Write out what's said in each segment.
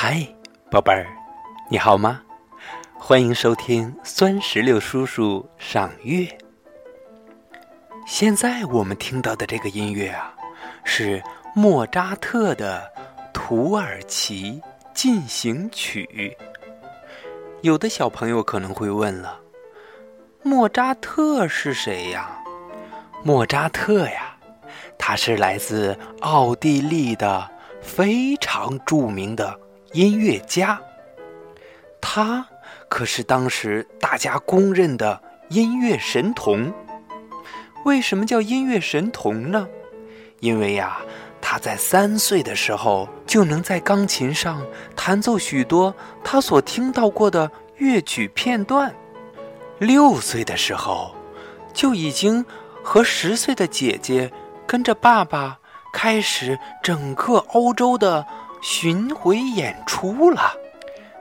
嗨，宝贝儿，你好吗？欢迎收听酸石榴叔叔赏月。现在我们听到的这个音乐啊，是莫扎特的《土耳其进行曲》。有的小朋友可能会问了：莫扎特是谁呀？莫扎特呀，他是来自奥地利的非常著名的。音乐家，他可是当时大家公认的音乐神童。为什么叫音乐神童呢？因为呀，他在三岁的时候就能在钢琴上弹奏许多他所听到过的乐曲片段；六岁的时候，就已经和十岁的姐姐跟着爸爸开始整个欧洲的。巡回演出了，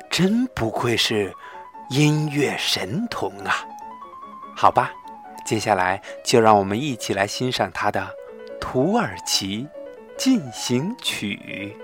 真不愧是音乐神童啊！好吧，接下来就让我们一起来欣赏他的《土耳其进行曲》。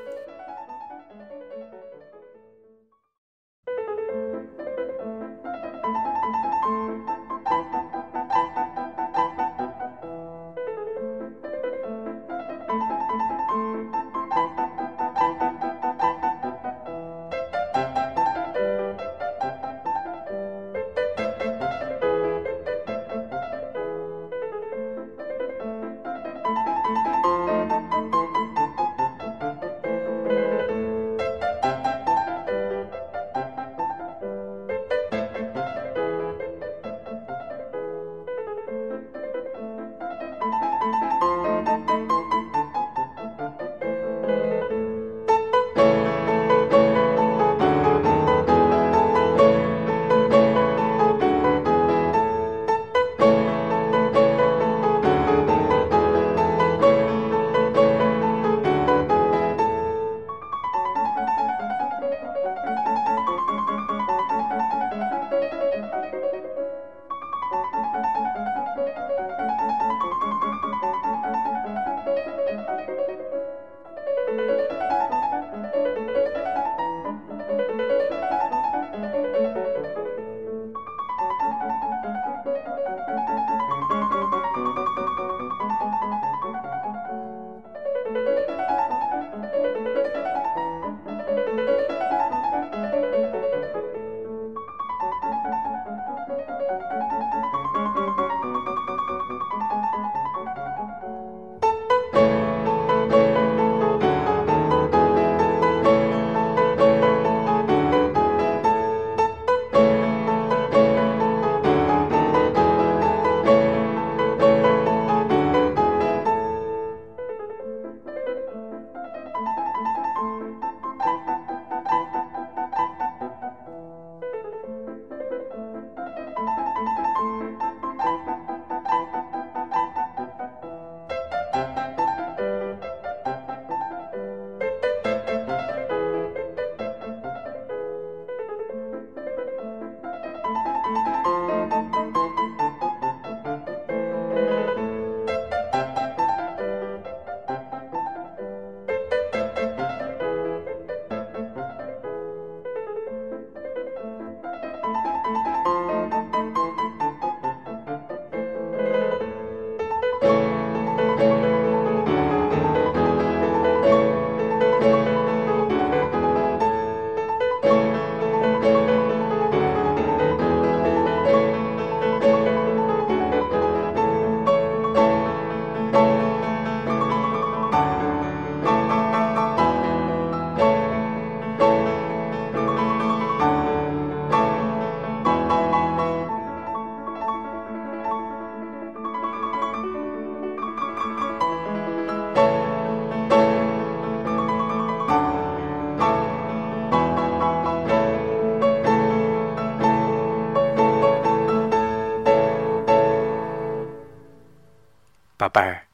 贝儿，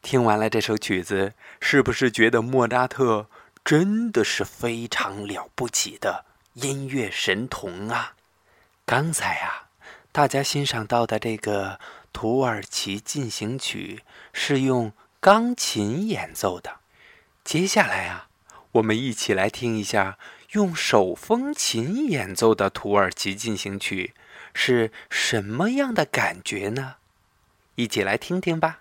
听完了这首曲子，是不是觉得莫扎特真的是非常了不起的音乐神童啊？刚才啊，大家欣赏到的这个《土耳其进行曲》是用钢琴演奏的。接下来啊，我们一起来听一下用手风琴演奏的土耳其进行曲是什么样的感觉呢？一起来听听吧。